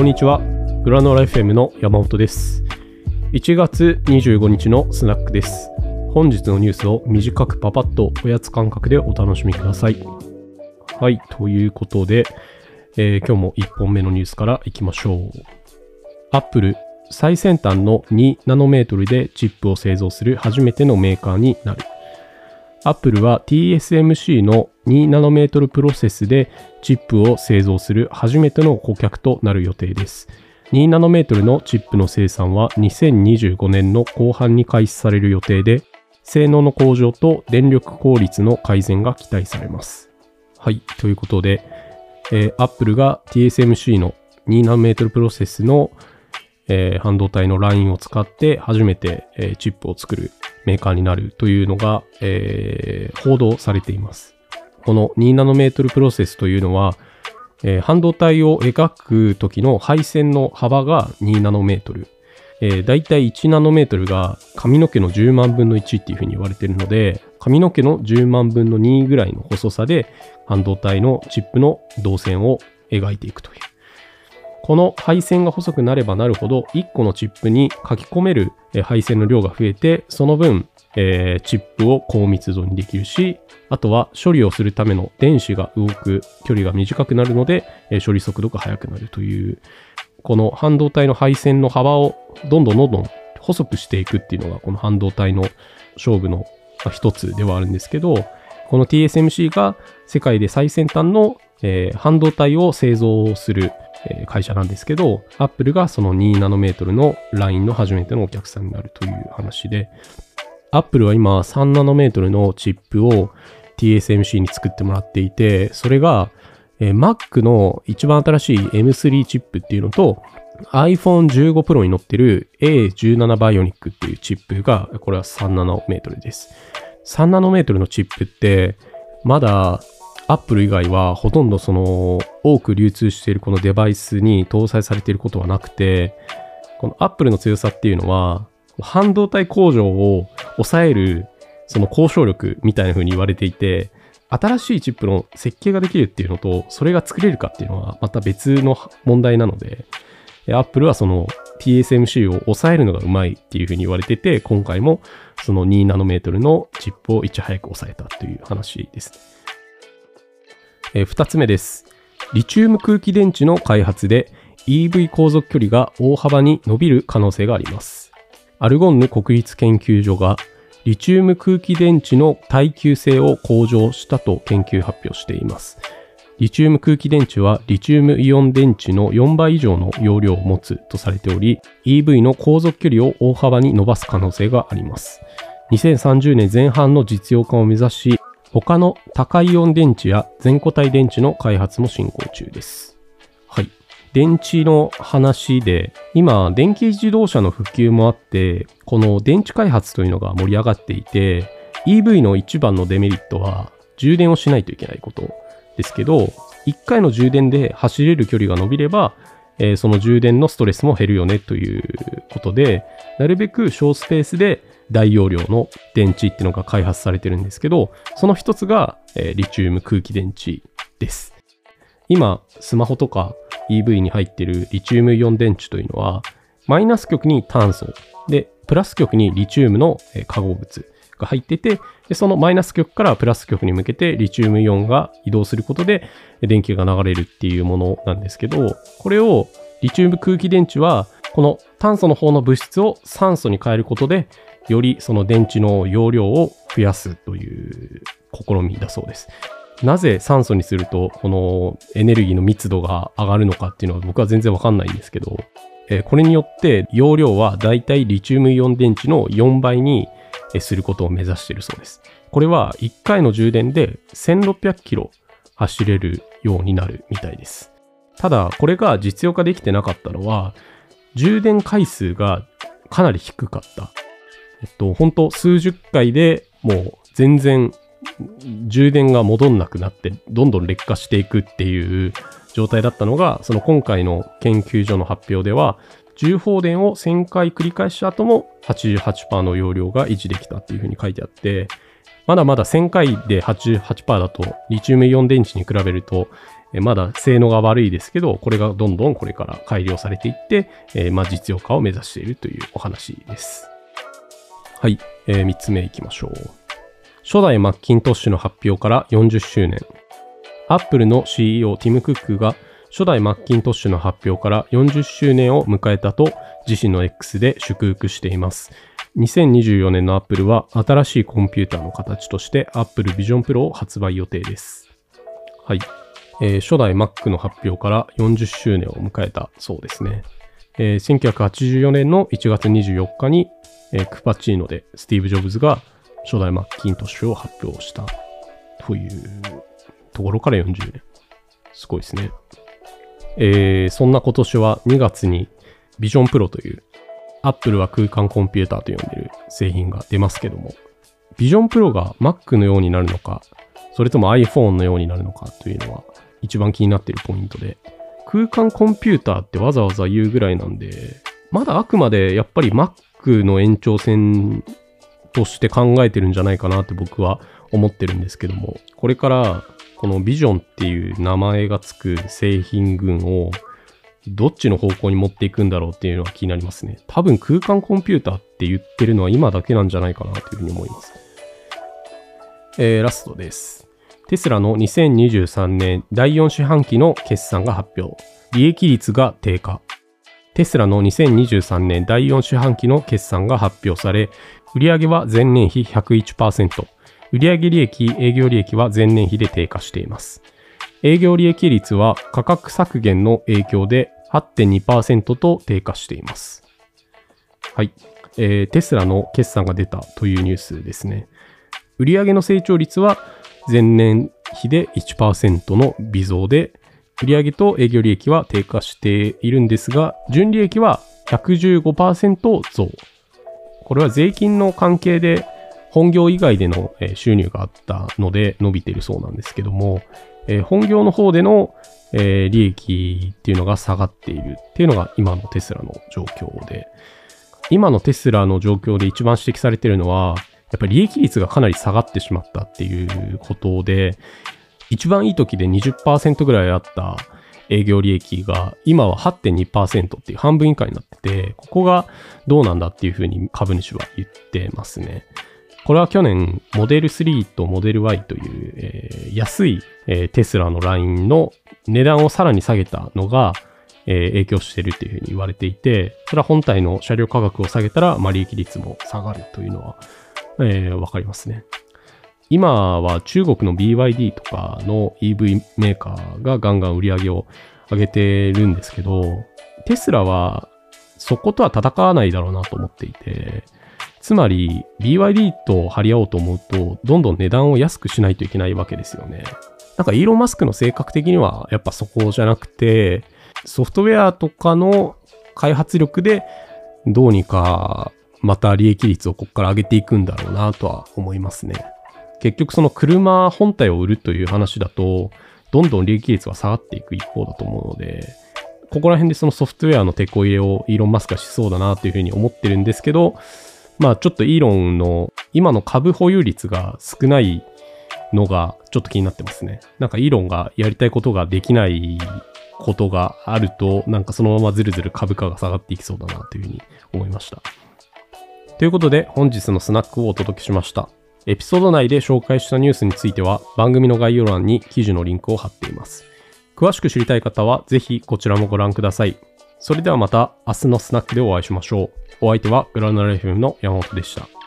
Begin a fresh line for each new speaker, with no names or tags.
こんにちは。グラノラ FM の山本です。1月25日のスナックです。本日のニュースを短くパパッとおやつ感覚でお楽しみください。はい、ということで、えー今日も1本目のニュースからいきましょう。アップル、最先端の2ナノメートルでチップを製造する初めてのメーカーになる。アップルは TSMC の2ナノメートルプロセスでチップを製造する初めての顧客となる予定です。2ナノメートルのチップの生産は2025年の後半に開始される予定で、性能の向上と電力効率の改善が期待されます。はい、ということで、えー、アップルが TSMC の2ナノメートルプロセスの、えー半導体のラインを使って初めて、えーチップを作るメーカーになるというのが、えー報道されています。この2ナノメートルプロセスというのは、えー半導体を描く時の配線の幅が2ナノメートル。えー、だいたい1ナノメートルが髪の毛の10万分の1っていうふうに言われているので、髪の毛の10万分の2ぐらいの細さで半導体のチップの導線を描いていくという。この配線が細くなればなるほど、1個のチップに書き込める配線の量が増えて、その分、えーチップを高密度にできるし、あとは処理をするための電子が動く距離が短くなるので、えー処理速度が速くなるという、この半導体の配線の幅をどんどんどんどん細くしていくっていうのが、この半導体の勝負の一つではあるんですけど、この TSMC が世界で最先端の、えー半導体を製造する、会社なんですけど、Apple がその2ナノメートルのラインの初めてのお客さんになるという話で、Apple は今3ナノメートルのチップを TSMC に作ってもらっていて、それが、Mac の一番新しい M3 チップっていうのと、iPhone15 Pro に乗ってる A17 バイオニックっていうチップが、これは3ナノメートルです。3ナノメートルのチップって、まだ Apple 以外はほとんどその多く流通しているこのデバイスに搭載されていることはなくて、この Apple の強さっていうのは、半導体工場を抑えるその交渉力みたいな風に言われていて、新しいチップの設計ができるっていうのと、それが作れるかっていうのはまた別の問題なので、え Apple はその TSMC を抑えるのがうまいっていう風に言われてて、今回もその2ナノメートルのチップをいち早く抑えたという話です。えー二つ目です。リチウム空気電池の開発で EV 航続距離が大幅に伸びる可能性があります。アルゴンヌ国立研究所がリチウム空気電池の耐久性を向上したと研究発表しています。リチウム空気電池はリチウムイオン電池の4倍以上の容量を持つとされており、EV の航続距離を大幅に伸ばす可能性があります。2030年前半の実用化を目指し、他の高イオン電池や全固体電池の開発も進行中です。はい。電池の話で、今、電気自動車の普及もあって、この電池開発というのが盛り上がっていて、EV の一番のデメリットは、充電をしないといけないことですけど、1回の充電で走れる距離が伸びれば、えーその充電のストレスも減るよねということで、なるべく小スペースで大容量の電池っていうのが開発されてるんですけど、その一つが、えーリチウム空気電池です。今、スマホとか EV に入ってるリチウムイオン電池というのは、マイナス極に炭素、で、プラス極にリチウムの化合物が入ってて、でそのマイナス極からプラス極に向けてリチウムイオンが移動することで電気が流れるっていうものなんですけど、これをリチウム空気電池は、この炭素の方の物質を酸素に変えることで、よりその電池の容量を増やすという試みだそうです。なぜ酸素にするとこのエネルギーの密度が上がるのかっていうのは僕は全然わかんないんですけど、えーこれによって容量はだいたいリチウムイオン電池の4倍にすることを目指しているそうです。これは1回の充電で1600キロ走れるようになるみたいです。ただ、これが実用化できてなかったのは、充電回数がかなり低かった。えっと、本当数十回でもう全然充電が戻んなくなって、どんどん劣化していくっていう状態だったのが、その今回の研究所の発表では、重放電を1000回繰り返した後も88%の容量が維持できたっていうふうに書いてあって、まだまだ1000回で88%だと、リチウムイオン電池に比べると、まだ性能が悪いですけど、これがどんどんこれから改良されていって、えまあ、実用化を目指しているというお話です。はい、えー、3つ目いきましょう。初代マッキントッシュの発表から40周年。アップルの CEO ティム・クックが初代マッキントッシュの発表から40周年を迎えたと自身の X で祝福しています。2024年の Apple は新しいコンピューターの形として Apple Vision Pro を発売予定です。はい。えー、初代 Mac の発表から40周年を迎えたそうですね。えー、1984年の1月24日に、えー、クパチーノでスティーブ・ジョブズが初代マッキントッシュを発表したというところから40年。すごいですね。えー、そんな今年は2月にビジョンプロという Apple は空間コンピューターと呼んでる製品が出ますけども、ビジョンプロが Mac のようになるのか、それとも iPhone のようになるのかというのは一番気になっているポイントで、空間コンピューターってわざわざ言うぐらいなんで、まだあくまでやっぱり Mac の延長線として考えてるんじゃないかなって僕は思ってるんですけども、これからこのビジョンっていう名前がつく製品群をどっちの方向に持っていくんだろうっていうのは気になりますね。多分空間コンピューターって言ってるのは今だけなんじゃないかなというふうに思います。えー、ラストです。テスラの2023年第4四半期の決算が発表。利益率が低下。テスラの2023年第4四半期の決算が発表され、売上は前年比101%、売上利益、営業利益は前年比で低下しています。営業利益率は価格削減の影響で8.2%と低下しています。はい、えー。テスラの決算が出たというニュースですね。売上の成長率は前年比で1%の微増で、売上と営業利益は低下しているんですが、純利益は115%増。これは税金の関係で本業以外での収入があったので伸びているそうなんですけども、本業の方での、利益っていうのが下がっているっていうのが今のテスラの状況で、今のテスラの状況で一番指摘されているのは、やっぱり利益率がかなり下がってしまったっていうことで、一番いい時で20%ぐらいあった営業利益が今は8.2%っていう半分以下になってて、ここがどうなんだっていうふうに株主は言ってますね。これは去年、モデル3とモデル Y という、えー、安い、えー、テスラのラインの値段をさらに下げたのが、えー、影響しているというふうに言われていて、それは本体の車両価格を下げたら、まあ、利益率も下がるというのは、えー、わかりますね。今は中国の BYD とかの EV メーカーがガンガン売り上げを上げてるんですけど、テスラはそことは戦わないだろうなと思っていて、つまり BYD と張り合おうと思うと、どんどん値段を安くしないといけないわけですよね。なんかイーロン・マスクの性格的にはやっぱそこじゃなくて、ソフトウェアとかの開発力でどうにかまた利益率をここから上げていくんだろうなとは思いますね。結局その車本体を売るという話だと、どんどん利益率は下がっていく一方だと思うので、ここら辺でそのソフトウェアの手こ入れをイーロン・マスクはしそうだなというふうに思ってるんですけど、まあちょっとイーロンの今の株保有率が少ないのがちょっと気になってますね。なんかイーロンがやりたいことができないことがあると、なんかそのままずるずる株価が下がっていきそうだなというふうに思いました。ということで本日のスナックをお届けしました。エピソード内で紹介したニュースについては番組の概要欄に記事のリンクを貼っています。詳しく知りたい方はぜひこちらもご覧ください。それではまた明日のスナックでお会いしましょう。お相手はグラナラ FM の山本でした。